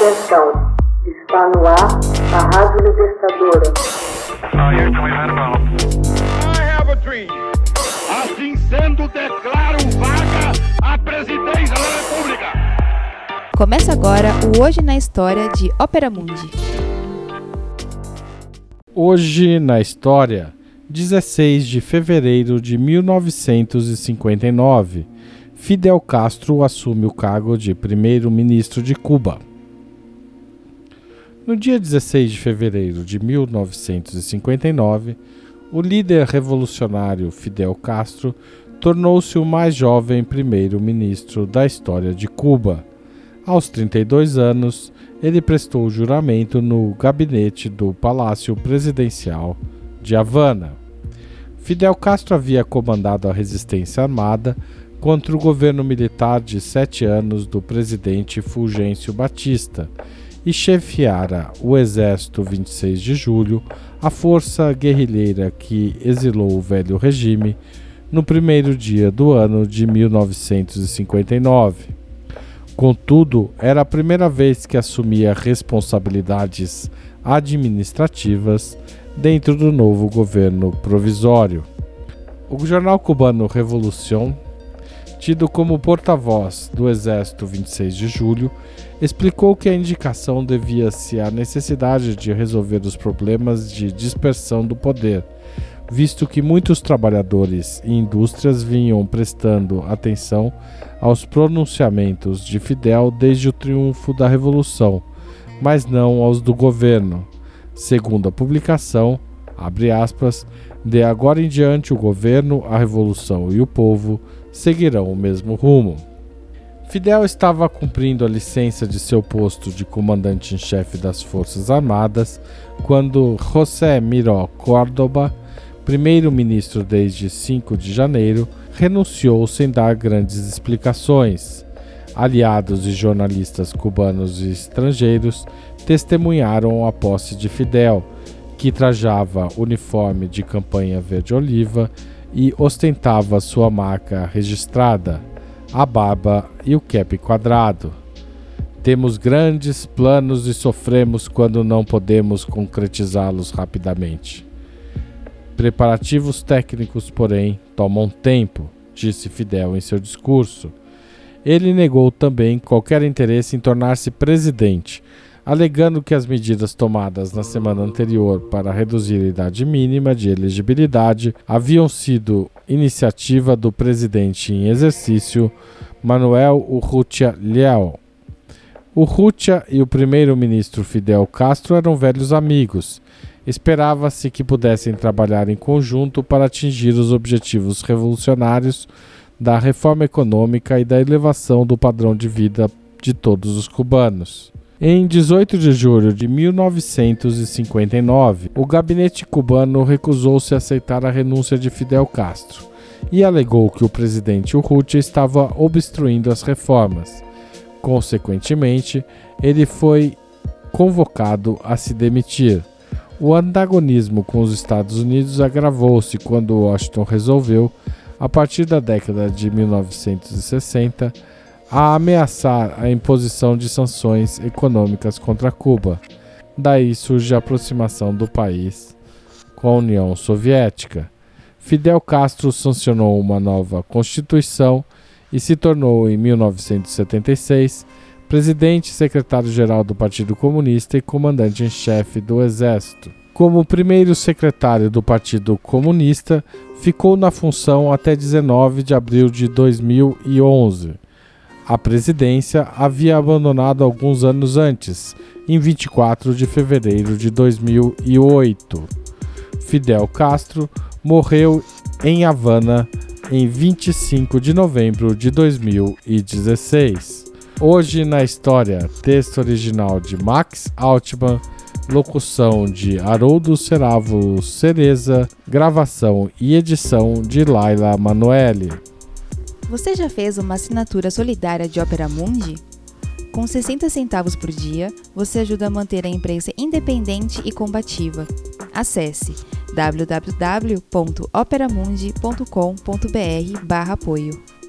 Atenção, está no ar a Rádio Libertadora. Assim sendo, declaro vaga a presidência da República. Começa agora o Hoje na História de Ópera Mundi. Hoje na História, 16 de fevereiro de 1959 Fidel Castro assume o cargo de primeiro-ministro de Cuba. No dia 16 de fevereiro de 1959, o líder revolucionário Fidel Castro tornou-se o mais jovem primeiro-ministro da história de Cuba. Aos 32 anos, ele prestou juramento no gabinete do Palácio Presidencial de Havana. Fidel Castro havia comandado a resistência armada contra o governo militar de sete anos do presidente Fulgêncio Batista e chefiara o Exército 26 de Julho, a força guerrilheira que exilou o velho regime no primeiro dia do ano de 1959. Contudo, era a primeira vez que assumia responsabilidades administrativas dentro do novo governo provisório. O jornal cubano Revolución tido como porta-voz do Exército 26 de Julho, explicou que a indicação devia-se à necessidade de resolver os problemas de dispersão do poder, visto que muitos trabalhadores e indústrias vinham prestando atenção aos pronunciamentos de Fidel desde o triunfo da Revolução, mas não aos do governo. Segundo a publicação, abre aspas, de agora em diante o governo, a revolução e o povo seguirão o mesmo rumo. Fidel estava cumprindo a licença de seu posto de comandante em chefe das Forças Armadas quando José Miró Córdoba, primeiro-ministro desde 5 de janeiro, renunciou sem dar grandes explicações. Aliados e jornalistas cubanos e estrangeiros testemunharam a posse de Fidel, que trajava uniforme de campanha verde-oliva e ostentava sua marca registrada, a barba e o cap quadrado. Temos grandes planos e sofremos quando não podemos concretizá-los rapidamente. Preparativos técnicos, porém, tomam tempo, disse Fidel em seu discurso. Ele negou também qualquer interesse em tornar-se presidente, alegando que as medidas tomadas na semana anterior para reduzir a idade mínima de elegibilidade haviam sido iniciativa do presidente em exercício Manuel Urrutia Leal. Urrutia e o primeiro-ministro Fidel Castro eram velhos amigos. Esperava-se que pudessem trabalhar em conjunto para atingir os objetivos revolucionários da reforma econômica e da elevação do padrão de vida de todos os cubanos. Em 18 de julho de 1959, o gabinete cubano recusou-se a aceitar a renúncia de Fidel Castro e alegou que o presidente Urrutia estava obstruindo as reformas. Consequentemente, ele foi convocado a se demitir. O antagonismo com os Estados Unidos agravou-se quando Washington resolveu, a partir da década de 1960, a ameaçar a imposição de sanções econômicas contra Cuba. Daí surge a aproximação do país com a União Soviética. Fidel Castro sancionou uma nova constituição e se tornou, em 1976, presidente e secretário-geral do Partido Comunista e comandante em chefe do Exército. Como primeiro secretário do Partido Comunista, ficou na função até 19 de abril de 2011 a presidência havia abandonado alguns anos antes, em 24 de fevereiro de 2008. Fidel Castro morreu em Havana em 25 de novembro de 2016. Hoje na história, texto original de Max Altman, locução de Haroldo Seravo Cereza, gravação e edição de Laila Manoeli. Você já fez uma assinatura solidária de Opera Mundi? Com 60 centavos por dia, você ajuda a manter a imprensa independente e combativa. Acesse www.operamundi.com.br/apoio.